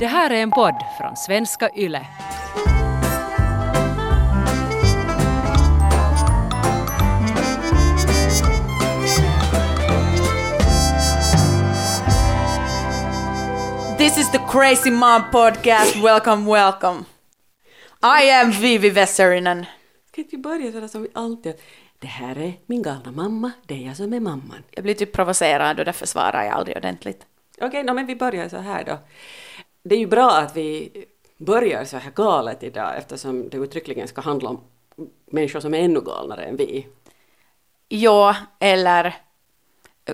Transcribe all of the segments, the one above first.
Det här är en podd från svenska YLE. This is the Crazy Mom podcast. Welcome, welcome. I am Vivi Vesserinen. Kan inte vi börja sådär som vi alltid Det här är min galna mamma, det är jag som är mamman. Jag blir typ provocerad och därför svarar jag aldrig ordentligt. Okej, no, men vi börjar så här då. Det är ju bra att vi börjar så här galet idag eftersom det uttryckligen ska handla om människor som är ännu galnare än vi. Ja, eller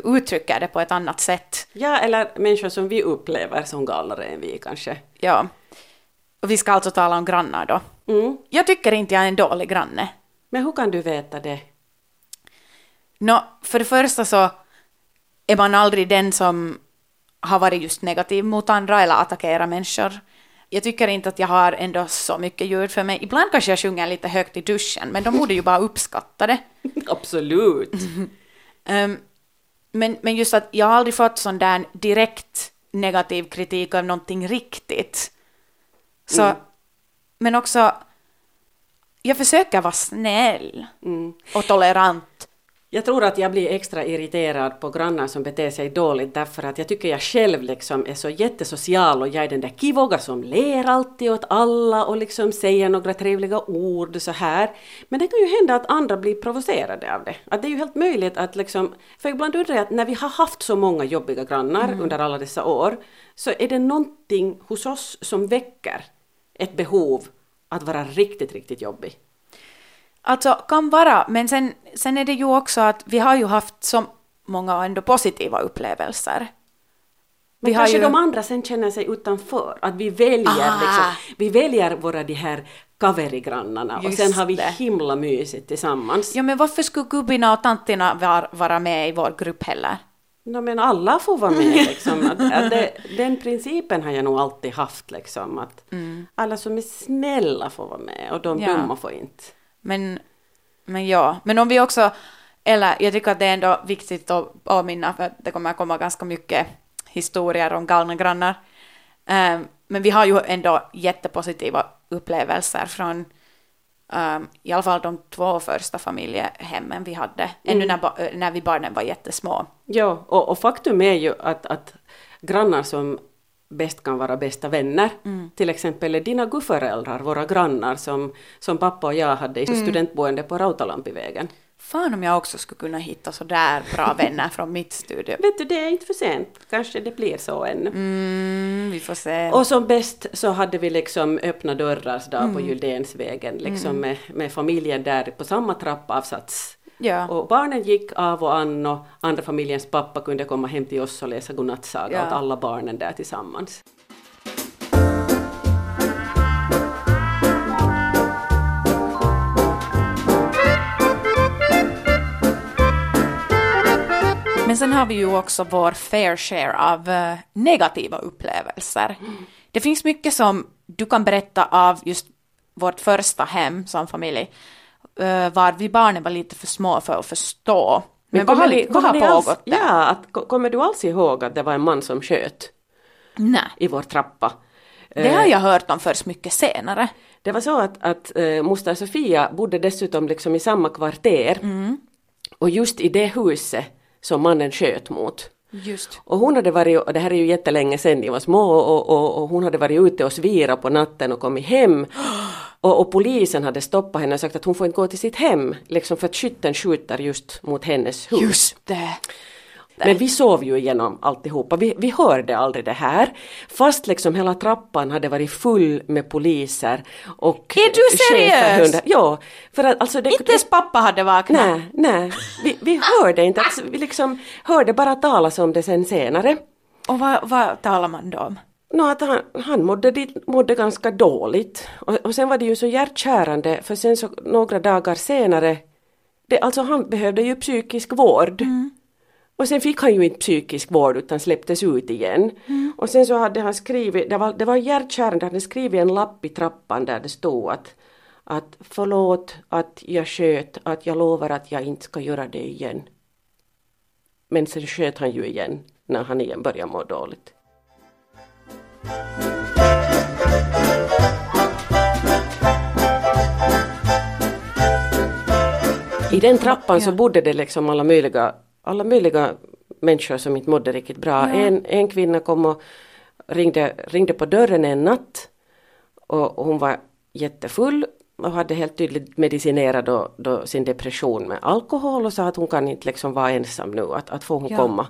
uttrycker det på ett annat sätt. Ja, eller människor som vi upplever som galnare än vi kanske. Ja. Och vi ska alltså tala om grannar då. Mm. Jag tycker inte jag är en dålig granne. Men hur kan du veta det? Nå, för det första så är man aldrig den som har varit just negativ mot andra eller attackerat människor. Jag tycker inte att jag har ändå så mycket ljud för mig. Ibland kanske jag sjunger lite högt i duschen, men de borde ju bara uppskatta det. Absolut. Ehm, men, men just att jag har aldrig fått sån där direkt negativ kritik av någonting riktigt. Så, Mm. Men också, jag försöker vara snäll Mm. och tolerant. Jag tror att jag blir extra irriterad på grannar som beter sig dåligt därför att jag tycker jag själv liksom är så jättesocial och jag är den där kivoga som ler alltid åt alla och liksom säger några trevliga ord så här. Men det kan ju hända att andra blir provocerade av det. Att det är ju helt möjligt att liksom, för ibland undrar jag att när vi har haft så många jobbiga grannar under alla dessa år så är det någonting hos oss som väcker ett behov att vara riktigt, riktigt jobbig. Alltså kan vara, men sen, sen är det ju också att vi har ju haft så många ändå positiva upplevelser. Men Vi har kanske ju- de andra sen känner sig utanför. Att vi väljer, Ah. liksom, vi väljer våra de här kaverigrannarna och sen har vi det. himla mysigt tillsammans. Ja men varför skulle gubbina och tanterna var, vara med i vår grupp heller? No, men alla får vara med liksom. Att, att det, den principen har jag nog alltid haft liksom. Att alla som är snälla får vara med och de Mm. Ja. dumma får inte. Men, men ja, men om vi också, eller jag tycker att det är ändå viktigt att påminna, för det kommer komma ganska mycket historier om galna grannar. Ehm, men vi har ju ändå jättepositiva upplevelser från ehm, i alla fall de två första familjehemmen vi hade, ännu när, när vi barnen var jättesmå. Ja, och, och faktum är ju att, att grannar som bäst kan vara bästa vänner, Mm. till exempel är dina gudföräldrar, våra grannar som, som pappa och jag hade Mm. i studentboende på Rautalampivägen. Fan om jag också skulle kunna hitta så där bra vänner från mitt studio. Vet du, det är inte för sent. Kanske det blir så ännu. Mm, vi får se. Och som bäst så hade vi liksom öppna dörrars dag Mm. på Gyldensvägen, liksom med, med familjen där på samma trappavsats. Ja. Och barnen gick av och an och andra familjens pappa kunde komma hem till oss och läsa godnattsaga Ja. åt alla barnen där tillsammans. Men sen har vi ju också vår fair share av eh, negativa upplevelser. Det finns mycket som du kan berätta av just vårt första hem som familj, var vi barnen var lite för små för att förstå. Men, vad har, ni- vad har alls, pågått där? Ja, att, ko- kommer du alls ihåg att det var en man som sköt Nej, i vår trappa? det har jag hört om först mycket senare. Det var så att, att äh, moster Sofia bodde dessutom liksom i samma kvarter och just i det huset som mannen sköt mot. Just. Och hon hade varit, och det här är ju jättelänge sedan ni var små, och, och, och hon hade varit ute och svira på natten och kommit hem. Och, och polisen hade stoppat henne och sagt att hon får inte gå till sitt hem, liksom för att skytten skjuter just mot hennes hus. Just det. Men vi sov ju igenom alltihopa, vi, vi hörde aldrig det här. Fast liksom hela trappan hade varit full med poliser och Är du seriös? Ja, för att alltså det, Inte ens pappa hade vaknat. Nej, nej, vi, vi hörde inte, alltså, vi liksom hörde bara talas om det sen senare. Och vad, vad talar man då om? Nå, att han, han mådde, mådde ganska dåligt. Och, och sen var det ju så hjärtkärande för sen så några dagar senare, det, alltså han behövde ju psykisk vård. Och sen fick han ju inte psykisk vård utan släpptes ut igen. Och sen så hade han skrivit, det var, det var hjärtkärande, han hade skrivit en lapp i trappan där det stod att, att förlåt att jag sköt, att jag lovar att jag inte ska göra det igen. Men sen sköt han ju igen när han igen började må dåligt. I den trappan så bodde det liksom alla möjliga, alla möjliga människor som inte mådde riktigt bra. En, en kvinna kom och ringde, ringde på dörren en natt och, och hon var jättefull och hade helt tydligt medicinerat då, då sin depression med alkohol och sa att hon kan inte liksom vara ensam nu, att, att får hon Ja. komma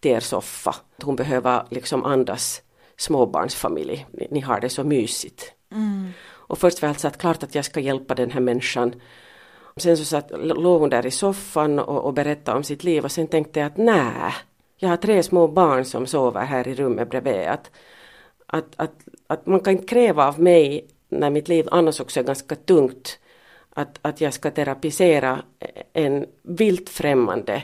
till er soffa. Att hon behöver liksom andas småbarnsfamilj, ni, ni har det så mysigt. Och först var jag alltså att klart att jag ska hjälpa den här människan. Sen så satt, låg hon där i soffan och, och berättade om sitt liv och sen tänkte jag att nej, jag har tre små barn som sover här i rummet bredvid. Att, att, att, att man kan inte kräva av mig, när mitt liv annars också är ganska tungt, att, att jag ska terapisera en vilt främmande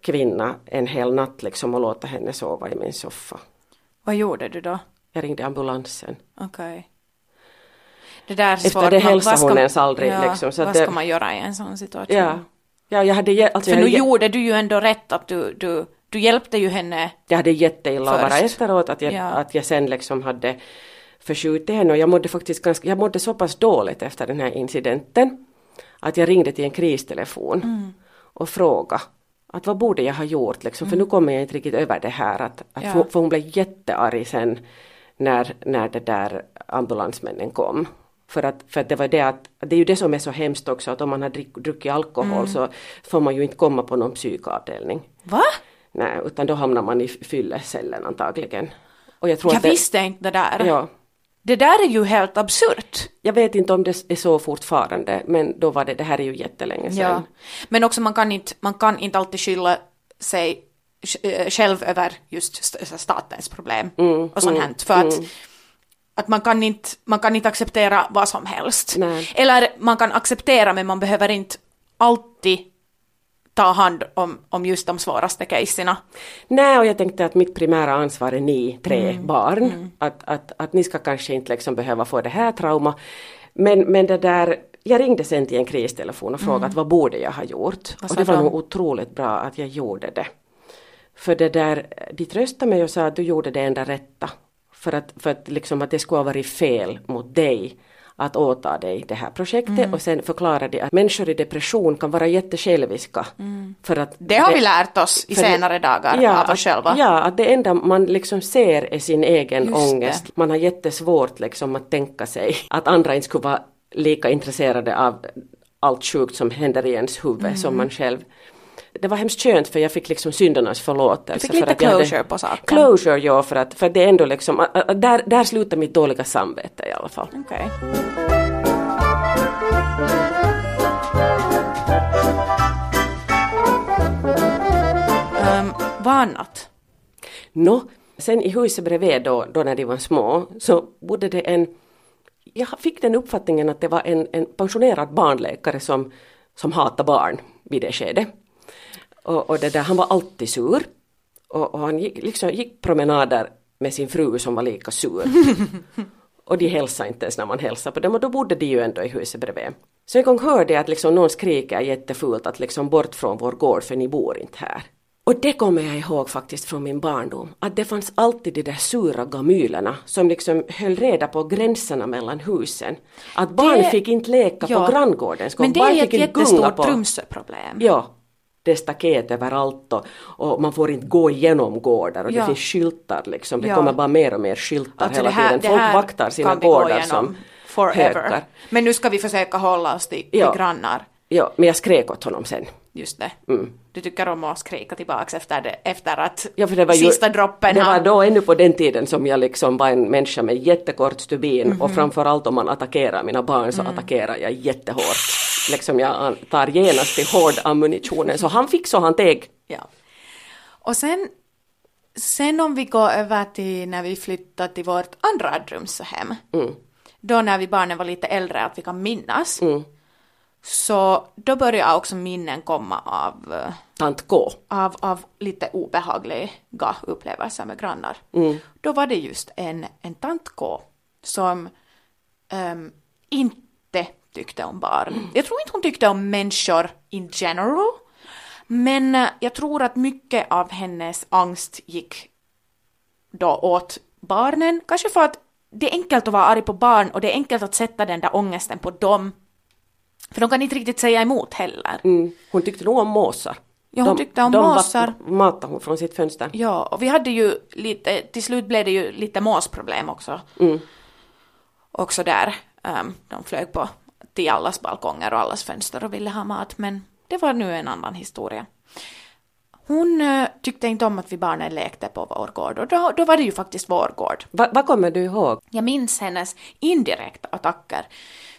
kvinna en hel natt liksom och låta henne sova i min soffa. Vad gjorde du då? Jag ringde ambulansen. Okej. Det där är Efter svårt. det hälsar hon ens aldrig, Ja, liksom, så vad det- ska man göra i en sån situation? Ja, ja jag hade, alltså, För jag nu gjorde du ju ändå rätt att du, du, du hjälpte ju henne. jag hade jätteilla bara efteråt att jag, Ja. att jag sen liksom hade förskjutit henne och jag mådde faktiskt ganska, jag mådde så pass dåligt efter den här incidenten att jag ringde till en kristelefon Mm. och frågade att vad borde jag ha gjort liksom, för nu kommer jag inte riktigt över det här att, att Mm. Ja. för hon blev jättearg sen när, när det där ambulansmännen kom. För att, för att det var det att, det är ju det som är så hemskt också att om man har drick, druckit alkohol Mm. så får man ju inte komma på någon psykavdelning. Va? Nej, utan då hamnar man i fyllecellen antagligen. Och jag tror Jag att det, visste inte det där. Ja, Det där är ju helt absurt. jag vet inte om det är så fortfarande, men då var det, det här är ju jättelänge sedan. Ja. Men också man kan inte, man kan inte alltid skylla sig eh, själv över just st- statens problem Mm, och sånt här. För att, att man, kan inte, man kan inte acceptera vad som helst. Nej. Eller man kan acceptera men man behöver inte alltid ta hand om, om just de svåraste caserna. Nej, och jag tänkte att mitt primära ansvar är ni tre Mm. barn. Att, att, att ni ska kanske inte liksom behöva få det här trauma. Men, men det där, jag ringde sen till en kristelefon och frågade att vad borde jag ha gjort? Mm. Och det var de? nog otroligt bra att jag gjorde det. För det där, de tröstade mig och sa att du gjorde det enda rätta. För att, för att, liksom att det skulle ha varit fel mot dig att åta dig det här projektet Mm. och sen förklarade de att människor i depression kan vara jättesjälviska. För att Mm. Det har vi lärt oss i det- senare dagar av oss själva. Ja, att det enda man liksom ser är sin egen Just det. ångest. Man har jättesvårt liksom att tänka sig att andra inte skulle vara lika intresserade av allt sjukt som händer i ens huvud Mm. som man själv. Det var hemskt skönt för jag fick liksom syndernas förlåtelse. Du fick för lite att jag hade- closure på saken. Closure, ja, för att för det är ändå liksom, att- att- där, där slutar mitt dåliga samvete i alla fall. Okej. Um, vad annat? Nå, sen i huset bredvid då, då när de var små så bodde det en, jag fick den uppfattningen att det var en, en pensionerad barnläkare som, som hatade barn vid det skedet. Och, och det där, han var alltid sur. Och, och han gick, liksom, gick promenader med sin fru som var lika sur. och de hälsade inte ens när man hälsade på dem och då bodde de ju ändå i huset bredvid. Så en gång hörde jag att liksom någon skriker jättefult att liksom bort från vår gård för ni bor inte här. Och det kommer jag ihåg faktiskt från min barndom, att det fanns alltid de där sura gamylerna som liksom höll reda på gränserna mellan husen. Att barn Det- fick inte leka Ja. på granngårdens gård, Men det barn är ett jättestort på... Tromsö-problem. Ja, det staket överallt och, och man får inte gå igenom gårdar och Ja. det finns skyltar liksom. Det Ja. kommer bara mer och mer skyltar Alltså hela här, tiden. Folk vaktar sina gå gårdar som forever. hökar. Men nu ska vi försöka hålla oss till, till Ja. grannar. Ja, men jag skrek åt honom sen. Just det. Mm. Du tycker om att skrika tillbaks efter, det, efter att Ja, för det var ju, sista droppen Det var då ännu på den tiden som jag liksom var en människa med jättekort stubin Mhm. och framförallt om man attackerar mina barn så Mm. attackerar jag jättehårt. Liksom jag tar genast till hård ammunitionen. Så han fick så han teg. Ja. Och sen, sen om vi går över till när vi flyttade till vårt andra rumshem, Mm. då när vi barnen var lite äldre, att vi kan minnas, Mm. så då började också minnen komma av, Tant K. av, av lite obehagliga upplevelser med grannar. Mm. Då var det just en, en tant K som ehm, inte tyckte om barn. Jag tror inte hon tyckte om människor in general, men eh, jag tror att mycket av hennes angst gick då åt barnen, kanske för att det är enkelt att vara arg på barn och det är enkelt att sätta den där ångesten på dem. För de kan inte riktigt säga emot heller. Mm. Hon tyckte nog om måsar. Ja, hon tyckte om de måsar. De matade hon från sitt fönster. Ja, och vi hade ju lite, till slut blev det ju lite måsproblem också. Mm. Också där. Um, de flög på till allas balkonger och allas fönster och ville ha mat, men det var nu en annan historia. Hon uh, tyckte inte om att vi barnen lekte på vår gård och då, då var det ju faktiskt vår gård. Va, vad kommer du ihåg? Jag minns hennes indirekta attacker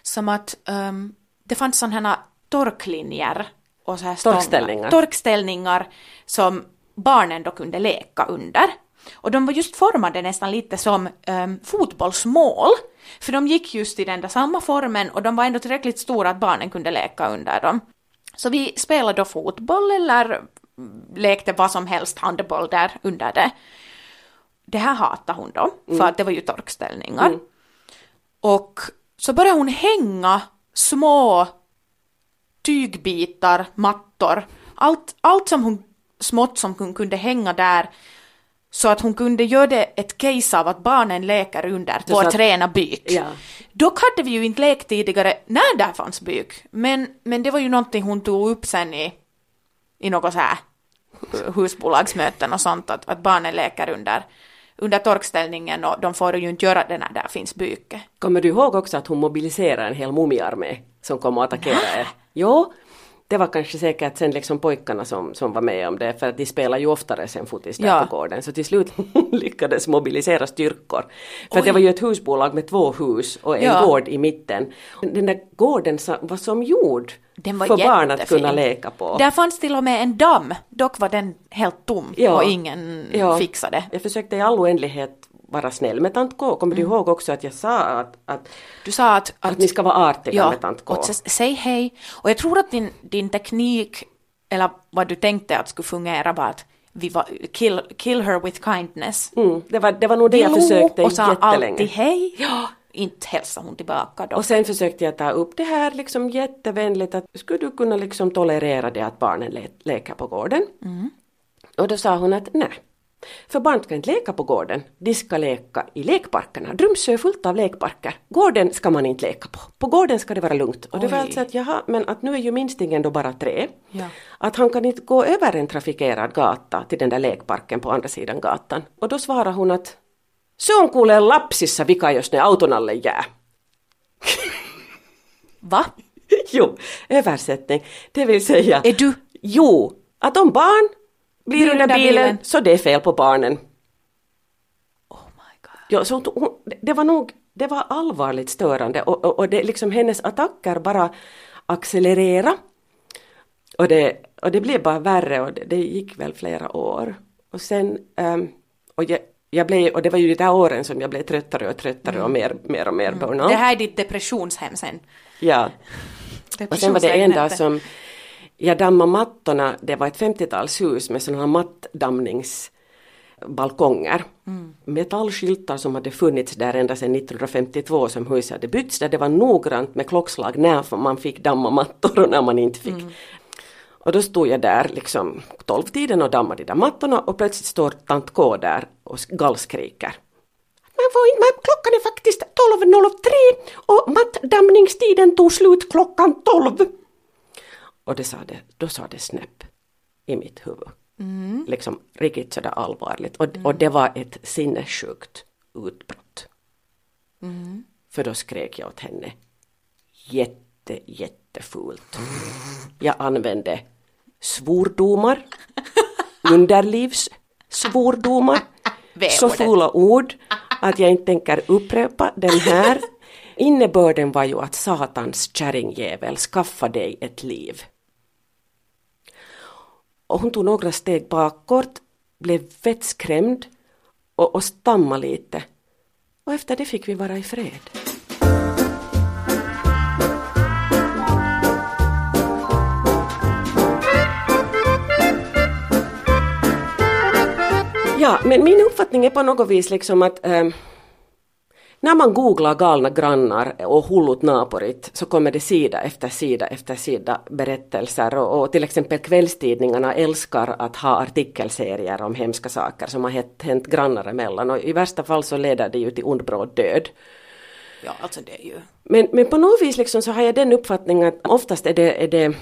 som att um, det fanns sådana här torklinjer och så här stångar, Torkställningar. torkställningar som barnen då kunde leka under. Och de var just formade nästan lite som um, fotbollsmål, för de gick just i den där samma formen och de var ändå tillräckligt stora att barnen kunde leka under dem. Så vi spelade då fotboll eller lekte vad som helst, handboll där under det. Det här hatade hon då, för att det var ju torkställningar. Och så började hon hänga små tygbitar, mattor, allt, allt som hon, smått som hon kunde hänga där så att hon kunde göra det ett case av att barnen leker under på att- att träna byk. Ja. Dock hade vi ju inte lekt tidigare när där fanns byk, men, men det var ju någonting hon tog upp sen i, i något så här husbolagsmöten och sånt, att, att barnen leker under, under torkställningen och de får ju inte göra det när där finns byke. Kommer du ihåg också att hon mobiliserade en hel mumiearmé som kom och attackerade er? Jo, det var kanske säkert sen liksom pojkarna som, som var med om det för att de spelar ju oftare sen fotis där Ja. på gården så till slut lyckades mobilisera styrkor. För det var ju ett husbolag med två hus och en Ja. gård i mitten. Den där gården var som gjord Den var för barn att kunna leka på. Där fanns till och med en damm, dock var den helt tom Ja. och ingen Ja. fixade. Jag försökte i all oändlighet vara snäll med tant K. Kommer Mm. du ihåg också att jag sa att, att, Du sa att, att ni ska vara artiga med tant K? och säg hej. Och jag tror att din, din teknik, eller vad du tänkte att skulle fungera var att vi var, kill, kill her with kindness. Mm, det, var, det var nog det jag Vi log försökte och sa jättelänge. alltid hej. Ja. Inte hälsade hon tillbaka då. Och sen försökte jag ta upp det här liksom jättevänligt att skulle du kunna liksom tolerera det att barnen le- leker på gården? Mm. Och då sa hon att nej. För barn ska inte leka på gården, de ska leka i lekparkerna. Drumsö är fullt av lekparker. Gården ska man inte leka på. På gården ska det vara lugnt. Och det var alltså att jaha, men att nu är ju minstingen då bara tre. Ja. Att han kan inte gå över en trafikerad gata till den där lekparken på andra sidan gatan. Och då svarar hon att se on kuule lapsissa vika jos ne auton alle jää. Va? Jo, översättning. Det vill säga... Är du? Jo, att om barn blir, under bilen, bilen. så det är fel på barnen. Oh my god. Jo, så hon, det var nog det var allvarligt störande och, och, och det, liksom hennes attacker bara accelerera. Och det, och det blev bara värre och det, det gick väl flera år. Och sen, ehm, och jag, jag blev, och det var ju de där åren som jag blev tröttare och tröttare och mer, mer och mer burnout. Mm. Det här är ditt depressionshem sen. Ja. Och sen var det en dag som jag dammade mattorna, det var ett 50-talshus med sådana här mattdammningsbalkonger. Mm. Metallskyltar som hade funnits där ända sedan 1952 som huset hade byggts där. Det var noggrant med klockslag när man fick damma mattor och när man inte fick. Mm. Och då stod jag där liksom tolvtiden och dammade de där mattorna och plötsligt står tant K där och gallskriker. Man får inte, men klockan är faktiskt 12.03 och mattdammningstiden tog slut klockan 12. Och det sa det, då sa det snäpp i mitt huvud. Liksom riktigt sådär allvarligt. Och, och det var ett sinnessjukt utbrott. För då skrek jag åt henne jätte, jättefult. Jag använde svordomar, underlivssvordomar, så fula ord att jag inte tänker upprepa den här. Innebörden var ju att satans kärringjävel, skaffa dig ett liv. Och hon tog några steg bakåt, blev vettskrämd och, och stammade lite. Och efter det fick vi vara i fred. Ja, men min uppfattning är på något vis liksom att äh, när man googlar galna grannar och hullut naporit så kommer det sida efter sida efter sida berättelser och, och till exempel kvällstidningarna älskar att ha artikelserier om hemska saker som har hänt, grannar emellan och i värsta fall så leder det ju till ond bråd död. ja, alltså det är ju... Men, men på något vis liksom så har jag den uppfattningen att oftast är det, är det,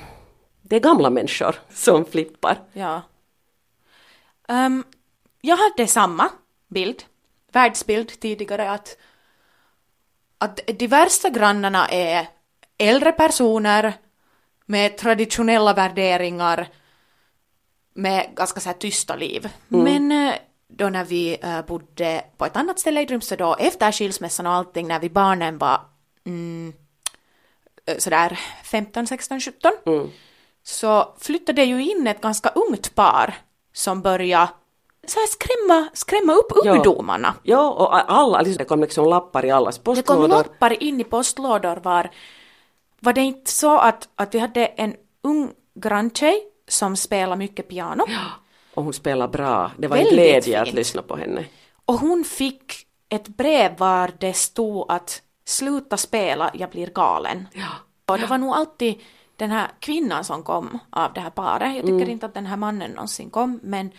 det är gamla människor som flippar. Ja. Ehm, jag hade samma bild, världsbild tidigare att, att de värsta grannarna är äldre personer med traditionella värderingar med ganska så här tysta liv. Men eh, då när vi eh, bodde på ett annat ställe i Drumsö då, efter skilsmässan och allting, när vi barnen var mm, sådär 15, 16, 17, så flyttade ju in ett ganska ungt par som började så här skrämma, skrämma upp Ja. ungdomarna. Ja, och alla, liksom, det kom liksom lappar i allas Det kom postlådor. loppar in i postlådor var, var det inte så att, att vi hade en ung granntjej som spelade mycket piano Och hon spelar bra. Det var en Väldigt glädje att lyssna på henne. och hon fick ett brev var det stod att sluta spela, jag blir galen. Och det var nog alltid den här kvinnan som kom av det här paret. Jag tycker inte att den här mannen någonsin kom, men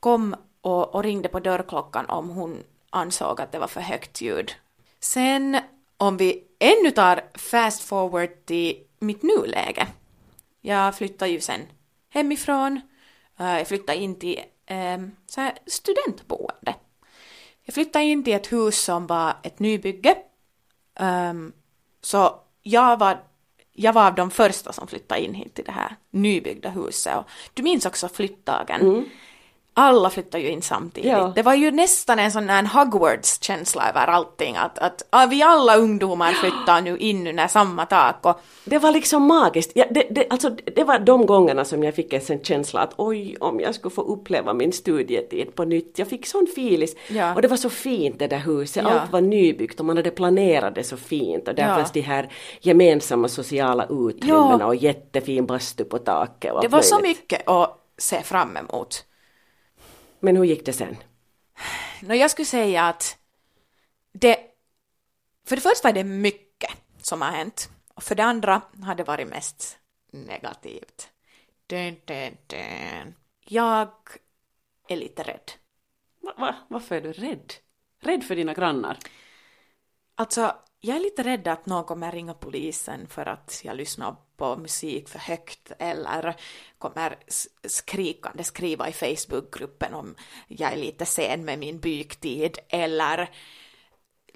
kom och, och ringde på dörrklockan om hon ansåg att det var för högt ljud. Sen om vi ännu tar fast forward till mitt nuläge. Jag flyttade ju sen hemifrån. Eh, jag flyttade in till eh, så här studentboende. Jag flyttade in till ett hus som var ett nybygge. Um, så jag var, jag var av de första som flyttade in hit till det här nybyggda huset. Och du minns också flyttdagen. Mm. Alla flyttade ju in samtidigt. Ja. Det var ju nästan en sån här Hogwarts-känsla över allting. Att, att ah, vi alla ungdomar flyttar nu in under samma tak. Och, Det var liksom magiskt. Ja, det, det, alltså, det var de gångerna som jag fick en sån känsla att oj, om jag skulle få uppleva min studietid på nytt. Jag fick sån filis. Ja. Och det var så fint det där huset. Ja. Allt var nybyggt och man hade planerat det så fint. Och där Ja. fanns de här gemensamma sociala utrymmena och jättefin bastu på taket. Det var så möjligt. mycket att se fram emot. Men hur gick det sen? Nå, jag skulle säga att det... För det första är det mycket som har hänt. Och för det andra har det varit mest negativt. Dun, dun, dun. Jag är lite rädd. Va, va, varför är du rädd? Rädd för dina grannar? Alltså, jag är lite rädd att någon kommer ringa polisen för att jag lyssnar på musik för högt eller kommer skrikande skriva i Facebookgruppen om jag är lite sen med min byktid eller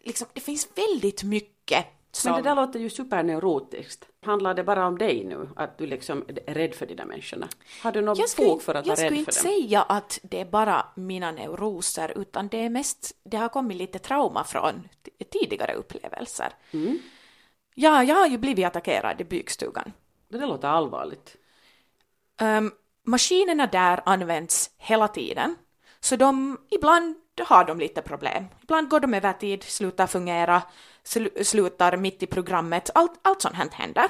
liksom, det finns väldigt mycket som... Men det där låter ju superneurotiskt. Handlar det bara om dig nu? Att du liksom är rädd för där människorna? Har du något jag skulle, fog för att jag vara skulle rädd för inte dem? säga att det är bara mina neuroser, utan det är mest, det har kommit lite trauma från tidigare upplevelser. Mm. Ja, jag har ju blivit attackerad i bykstugan. Det där låter allvarligt. Um, maskinerna där används hela tiden, så de, ibland har de lite problem. Ibland går de över tid, slutar fungera, sl- slutar mitt i programmet, allt, allt sånt här händer.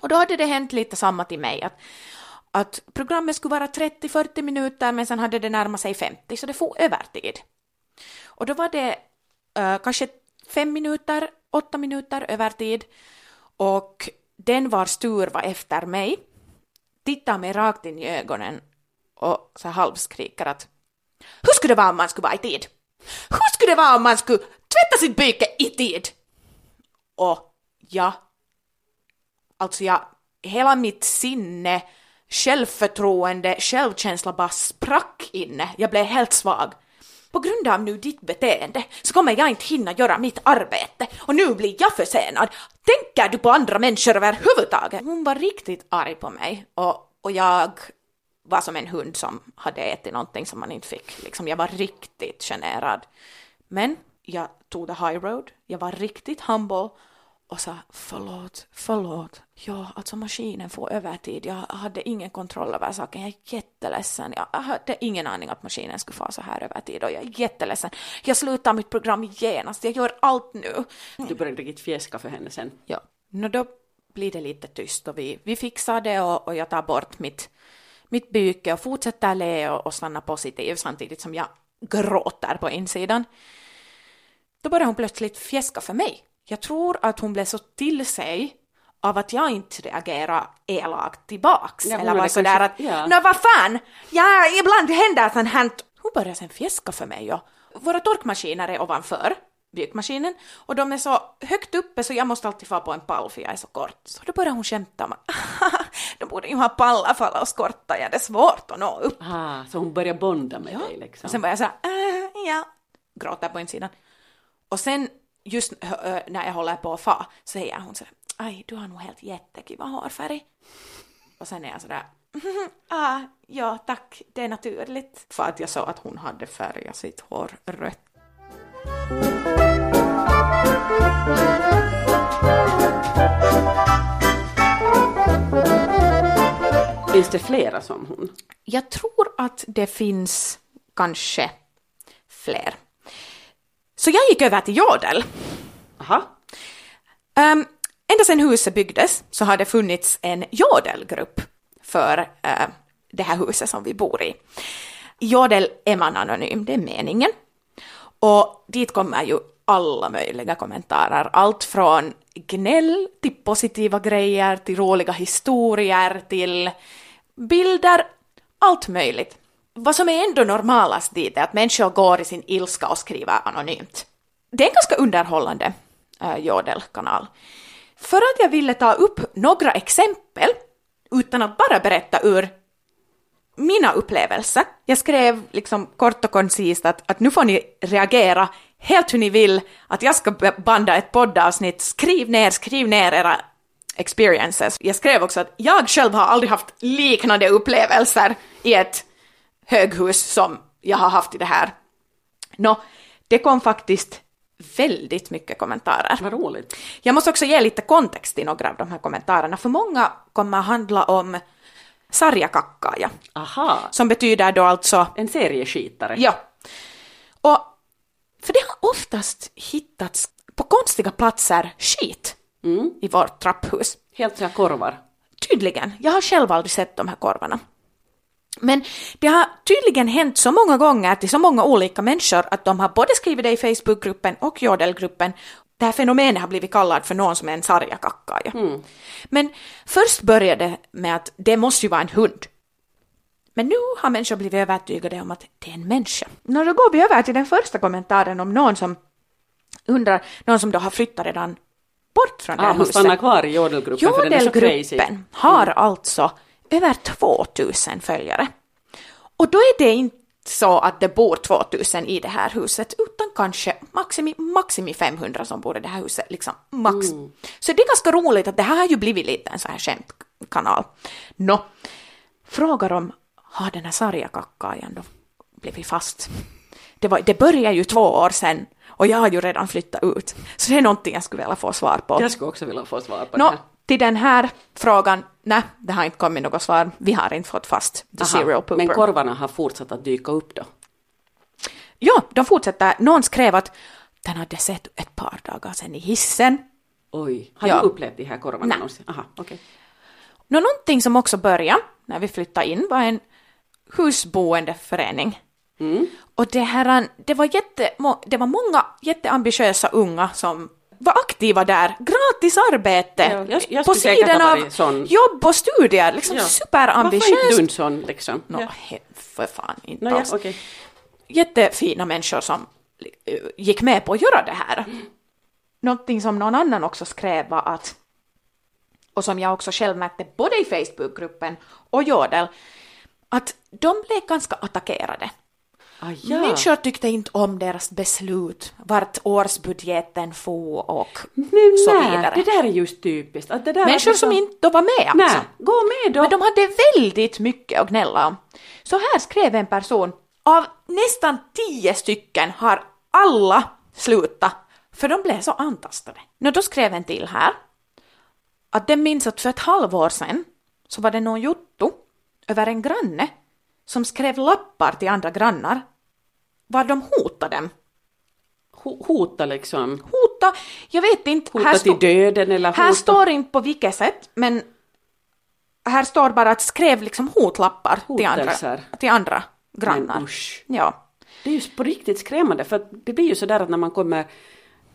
Och då hade det hänt lite samma till mig, att, att programmet skulle vara 30-40 minuter, men sen hade det närmat sig 50, så det får övertid. Och då var det uh, kanske fem minuter, åtta minuter övertid, och den vars tur var efter mig tittar mig rakt in i ögonen och så halvskriker att Hur skulle det vara om man skulle vara i tid? Hur skulle det vara om man skulle tvätta sitt byke i tid? Och ja, alltså jag, hela mitt sinne, självförtroende, självkänsla bara sprack inne. Jag blev helt svag. På grund av nu ditt beteende så kommer jag inte hinna göra mitt arbete och nu blir jag försenad. Tänker du på andra människor överhuvudtaget? Hon var riktigt arg på mig och, och jag var som en hund som hade ätit någonting som man inte fick. Liksom, jag var riktigt generad. Men jag tog the high road, jag var riktigt humble och sa förlåt, förlåt. Ja, alltså maskinen får övertid. Jag hade ingen kontroll över saken. Jag är jätteledsen. Jag hade ingen aning att maskinen skulle få så här övertid och jag är jätteledsen. Jag slutar mitt program genast. Jag gör allt nu. Du började riktigt fjäska för henne sen. Ja, no, då blir det lite tyst och vi, vi fixar det och, och jag tar bort mitt, mitt byke och fortsätter le och, och stanna positiv samtidigt som jag gråter på insidan. Då börjar hon plötsligt fjäska för mig. Jag tror att hon blev så till sig av att jag inte reagerar elakt tillbaks. Ja, Eller var sådär att ja. Nå vad fan, ja ibland händer sånt här. Hon börjar sen fjäska för mig och våra torkmaskiner är ovanför. bygmaskinen och de är så högt uppe så jag måste alltid få på en pall för jag är så kort. Så då börjar hon skämta om de borde ju ha pallar för alla oss korta, ja det är svårt att nå upp. Ah, så hon börjar bonda med Ja. dig liksom. Och sen börjar jag säga äh, ja, gråter på insidan. Och sen just när jag håller på att fa säger hon sådär, aj du har nog helt jättekiva hårfärg. Och sen är jag sådär, ah, ja tack, det är naturligt. För att jag sa att hon hade färgat sitt hår rött. Finns det flera som hon? Jag tror att det finns kanske fler. Så jag gick över till Jodel. Aha. Um, ända sedan huset byggdes så har det funnits en jodelgrupp för eh, det här huset som vi bor i. Jodel är man anonym, det är meningen. Och dit kommer ju alla möjliga kommentarer. Allt från gnäll till positiva grejer, till roliga historier, till bilder, allt möjligt. Vad som är ändå normalast dit är att människor går i sin ilska och skriver anonymt. Det är en ganska underhållande äh, jodelkanal. För att jag ville ta upp några exempel utan att bara berätta ur mina upplevelser. Jag skrev liksom kort och koncist att, att nu får ni reagera helt hur ni vill, att jag ska banda ett poddavsnitt, skriv ner, skriv ner era experiences. Jag skrev också att jag själv har aldrig haft liknande upplevelser i ett höghus som jag har haft i det här. Nå, det kom faktiskt väldigt mycket kommentarer. Vad roligt. Jag måste också ge lite kontext till några av de här kommentarerna, för många kommer handla om sarjakakkaja, Aha. som betyder då alltså En serieskitare. Ja. Och för det har oftast hittats på konstiga platser skit Mm. i vårt trapphus. Helt så här korvar. Tydligen. Jag har själv aldrig sett de här korvarna. Men det har tydligen hänt så många gånger till så många olika människor att de har både skrivit det i Facebookgruppen och Jodelgruppen. Det här fenomenet har blivit kallad för någon som är en sarjakakkaja. Men först började det med att det måste ju vara en hund. Men nu har människor blivit övertygade om att det är en människa. Nå, då går vi över till den första kommentaren om någon som undrar, någon som då har flyttat redan bort från det Ah, här hon huset. stannar kvar i jodelgruppen för den är så crazy. Jodelgruppen har alltså över 2000 följare. Och då är det inte så att det bor 2000 i det här huset, utan kanske maximi, maximi 500 som bor i det här huset, liksom max. Så det är ganska roligt att det här har ju blivit lite en så här skämtkanal. Nå, frågar om har den här sarjakakkajan då blivit fast? Det, var, det började ju två år sedan och jag har ju redan flyttat ut. Så det är någonting jag skulle vilja få svar på. Jag skulle också vilja få svar på Nå, det här. Till den här frågan, nej, det har inte kommit något svar. Vi har inte fått fast the Aha, serial pooper. Men korvarna har fortsatt att dyka upp då? ja, de fortsätter. Någon skrev att den hade sett ett par dagar sedan i hissen. Oj. Har Ja. du upplevt de här korvarna Nej. någonsin? Aha, okej. Nå, någonting som också började när vi flyttade in var en husboendeförening. Mm. Och det, här, det, var jätte, det var många jätteambitiösa unga som var aktiva där. Gratis arbete! Ja, jag- på sidan av jobb och studier. Liksom Ja. Varför superambitiöst. inte du sån liksom? Nå, Ja. he- för fan inte ja, alls. okej. Jättefina människor som eh, gick med på att göra det här. Någonting som någon annan också skrev var att, och som jag också själv märkte både i Facebookgruppen och Jodel, att de blev ganska attackerade. Ah, ja. Människor tyckte inte om deras beslut, vart årsbudgeten for och Men så nej, vidare. Det där är just typiskt. Att det där Människor som inte då var med alltså. Nej, gå med då. Men de hade väldigt mycket att gnälla om. Så här skrev en person, av nästan tio stycken har alla slutat, för de blev så antastade. Nå, då skrev en till här, att den minns att för ett halvår sedan så var det någon jotto över en granne som skrev lappar till andra grannar var de hotade dem. Ho- Hota liksom. Hota, jag vet inte. Hota till stå- döden eller här hota. står inte på vilket sätt, men här står bara att skrev liksom hotlappar till andra, till andra grannar. Men usch. Ja. Det är ju på riktigt skrämmande för det blir ju sådär att när man kommer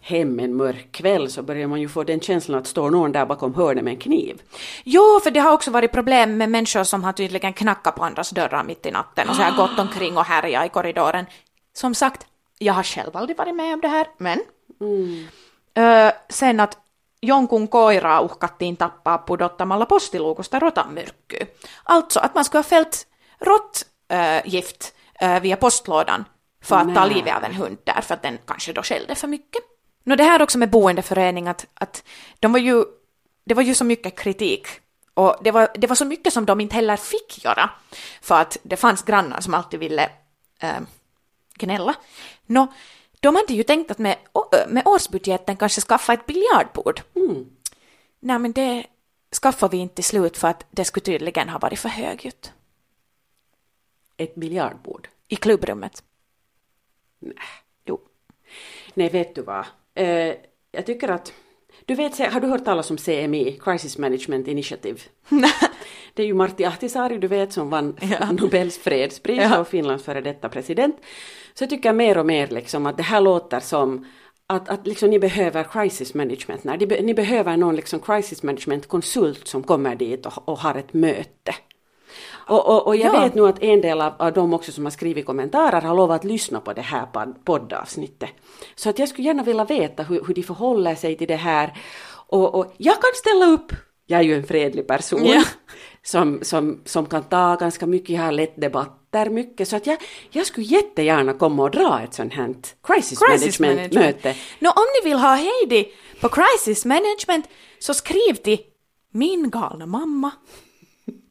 hem en mörk kväll så börjar man ju få den känslan att står någon där bakom hörnet med en kniv. Jo, för det har också varit problem med människor som har tydligen knackat på andras dörrar mitt i natten och så har gått omkring och härjat i korridoren. Som sagt, jag har själv aldrig varit med om det här, men Öö, sen att jonkun koiraa uhkattiin tappaa pudottamalla postiluukusta rotanmyrkkyä. Alltså att man skulle ha fällt råttgift äh, via postlådan för att ta Nej. livet av en hund där för att den kanske då skällde för mycket. Nå det här också med boendeförening att, att de var ju, det var ju så mycket kritik och det var, det var så mycket som de inte heller fick göra för att det fanns grannar som alltid ville äh, gnälla. Nå, de hade ju tänkt att med, med årsbudgeten kanske skaffa ett biljardbord. Nej, men det skaffade vi inte till slut för att det skulle tydligen ha varit för högljutt Ett biljardbord. i klubbrummet. Jo. Nej, vet du vad? Eh, jag tycker att... Du vet, har du hört talas om CMI, Crisis Management Initiative? Det är ju Martti Ahtisaari, du vet, som vann Nobels fredspris Ja. och Finlands före detta president. Så jag tycker mer och mer liksom att det här låter som att, att liksom ni behöver crisis management. Nej, ni, be, ni behöver någon liksom crisis management konsult som kommer dit och, och har ett möte. Och, och, och jag Ja. vet nu att en del av, av dem också som har skrivit kommentarer har lovat att lyssna på det här pod- poddavsnittet. Så att jag skulle gärna vilja veta hur, hur de förhåller sig till det här. Och, och jag kan ställa upp. Jag är ju en fredlig person Ja. som, som, som kan ta ganska mycket, jag har lett debatter mycket. Så att jag, jag skulle jättegärna komma och dra ett sånt här crisis, Crisis management, management. möte. Nå, om ni vill ha Heidi på crisis management så skriv till min galna mamma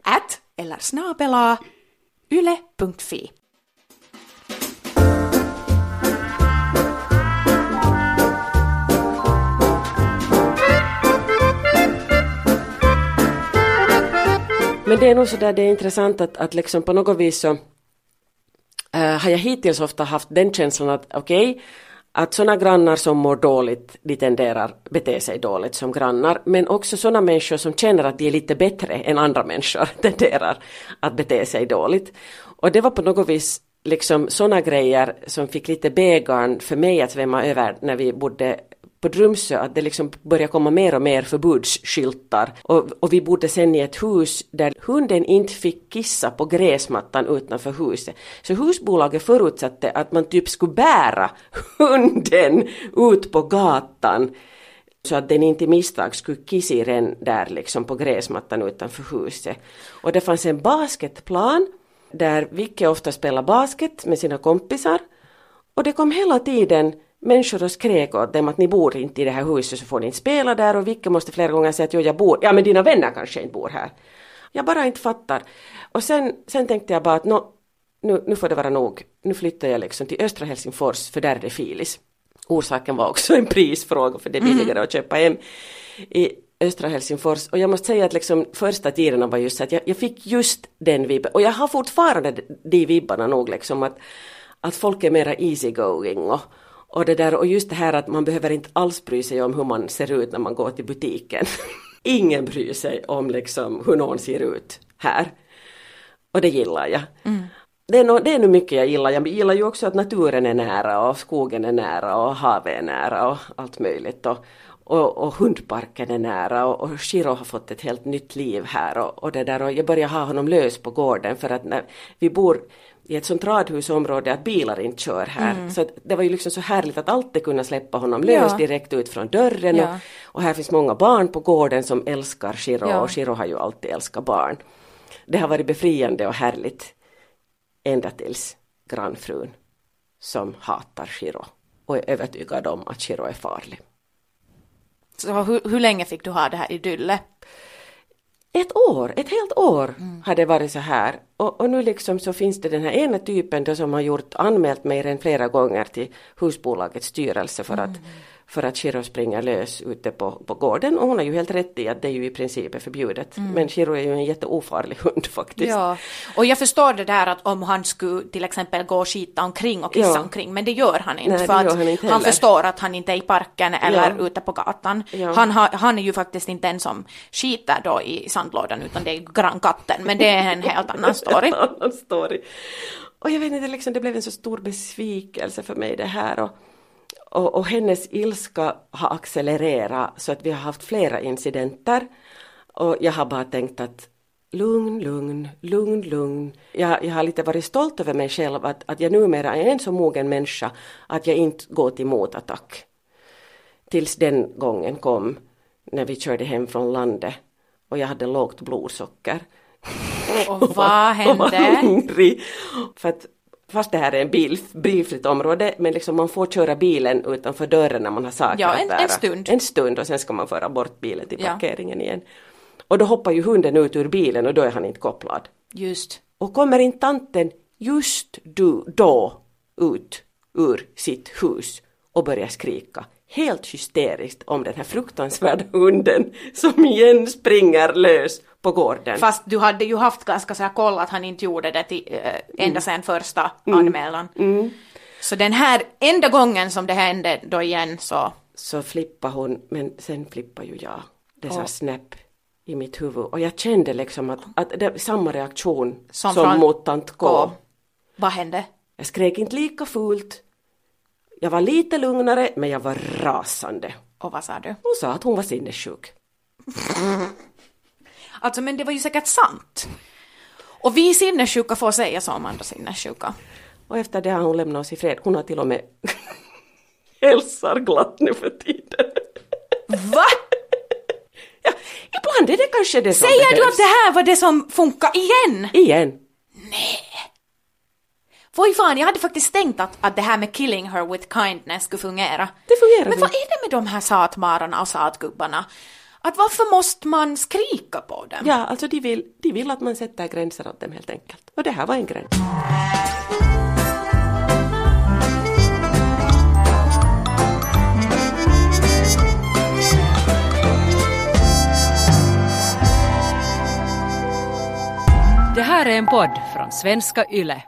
at eller snabela yle.fi. Men det är nog så där, det är intressant att, att liksom på något vis så äh, har jag hittills ofta haft den känslan att okej, att sådana grannar som mår dåligt, de tenderar bete sig dåligt som grannar, men också sådana människor som känner att de är lite bättre än andra människor tenderar att bete sig dåligt. Och det var på något vis liksom sådana grejer som fick lite bägaren för mig att svämma över när vi bodde på Drumsö att det liksom börjar komma mer och mer förbudsskyltar och, och vi bodde sen i ett hus där hunden inte fick kissa på gräsmattan utanför huset. Så husbolaget förutsatte att man typ skulle bära hunden ut på gatan så att den inte misstag skulle kissa i den där liksom på gräsmattan utanför huset. Och det fanns en basketplan där Vicke ofta spelade basket med sina kompisar och det kom hela tiden människor och skrek åt dem att ni bor inte i det här huset så får ni inte spela där och Vicke måste flera gånger säga att jo jag bor, ja men dina vänner kanske inte bor här. Jag bara inte fattar. Och sen, sen tänkte jag bara att nå, nu, nu får det vara nog. Nu flyttar jag liksom till östra Helsingfors för där är det filis. Orsaken var också en prisfråga för det är billigare att köpa hem i östra Helsingfors. Och jag måste säga att liksom första tiden var just så att jag, jag fick just den vibben. Och jag har fortfarande de vibbarna nog liksom att, att folk är mera easygoing och, och det där och just det här att man behöver inte alls bry sig om hur man ser ut när man går till butiken. Ingen bryr sig om liksom hur någon ser ut här. Och det gillar jag. Det, är no, det är nog mycket jag gillar. Jag gillar ju också att naturen är nära och skogen är nära och havet är nära och allt möjligt. Och, och, och hundparken är nära och, och Shiro har fått ett helt nytt liv här och, och det där och jag börjar ha honom lös på gården för att när vi bor i ett sånt radhusområde att bilar inte kör här. Så att det var ju liksom så härligt att alltid kunna släppa honom lös Ja. direkt ut från dörren. Ja. Och, och här finns många barn på gården som älskar Shiro Ja. och Shiro har ju alltid älskat barn. Det har varit befriande och härligt ända tills grannfrun som hatar Shiro och är övertygad om att Shiro är farlig. Så hur, hur länge fick du ha det här idylle? Ett år, ett helt år har det varit så här. Och, och nu liksom så finns det den här ena typen då som har gjort anmält mig redan flera gånger till husbolagets styrelse för att för att Shiro springer lös ute på, på gården och hon har ju helt rätt i att det är ju i princip är förbjudet. Men Shiro är ju en jätteofarlig hund faktiskt. Ja, och jag förstår det där att om han skulle till exempel gå och skita omkring och kissa Ja. omkring, men det gör han inte Nej, för att han inte han förstår att han inte är i parken eller Ja. ute på gatan. Ja. Han, har, han är ju faktiskt inte den som skiter då i sandlådan utan det är grannkatten, men det är en helt annan story. Annan story. Och jag vet inte, liksom, det blev en så stor besvikelse för mig det här. Och, och, och hennes ilska har accelererat så att vi har haft flera incidenter. Och jag har bara tänkt att lugn, lugn, lugn, lugn. Jag, jag har lite varit stolt över mig själv att, att jag numera är en så mogen människa att jag inte går till motattack. tills den gången kom när vi körde hem från landet och jag hade lågt blodsocker. Och vad Och var hände? hungrig. För att, fast det här är en bil, bilfritt område, men liksom man får köra bilen utanför dörren när man har saker Ja, att en- bära. en stund. En stund och sen ska man föra bort bilen till Ja. parkeringen igen. Och då hoppar ju hunden ut ur bilen och då är han inte kopplad. Just. Och kommer inte tanten just du, då ut ur sitt hus och börjar skrika helt hysteriskt om den här fruktansvärda hunden som igen springer lös på gården. Fast du hade ju haft ganska så här koll att han inte gjorde det till, äh, ända sedan första anmälan. Så den här enda gången som det hände då igen så Så flippar hon, men sen flippar ju jag. Det sa snäpp i mitt huvud och jag kände liksom att, att det är samma reaktion Som som, mot tant K. K. Vad hände? Jag skrek inte lika fult. Jag var lite lugnare men jag var rasande. Och vad sa du? Hon sa att hon var sinnessjuk. Alltså men det var ju säkert sant. Och vi sinnessjuka får säga så om andra sinnessjuka. Och efter det har hon lämnat oss i fred. Hon har till och med hälsar glatt nu för tiden. Va? Ja, ibland är det kanske det som Säger du behövs. att det här var det som funkar igen? Igen. Voi fan, jag hade faktiskt tänkt att, att det här med killing her with kindness skulle fungera. Det fungerar Men vad är det med de här satmararna och satgubbarna? Att varför måste man skrika på dem? Ja, alltså de vill, de vill att man sätter gränser åt dem helt enkelt. Och det här var en gräns. Det här är en podd från svenska YLE.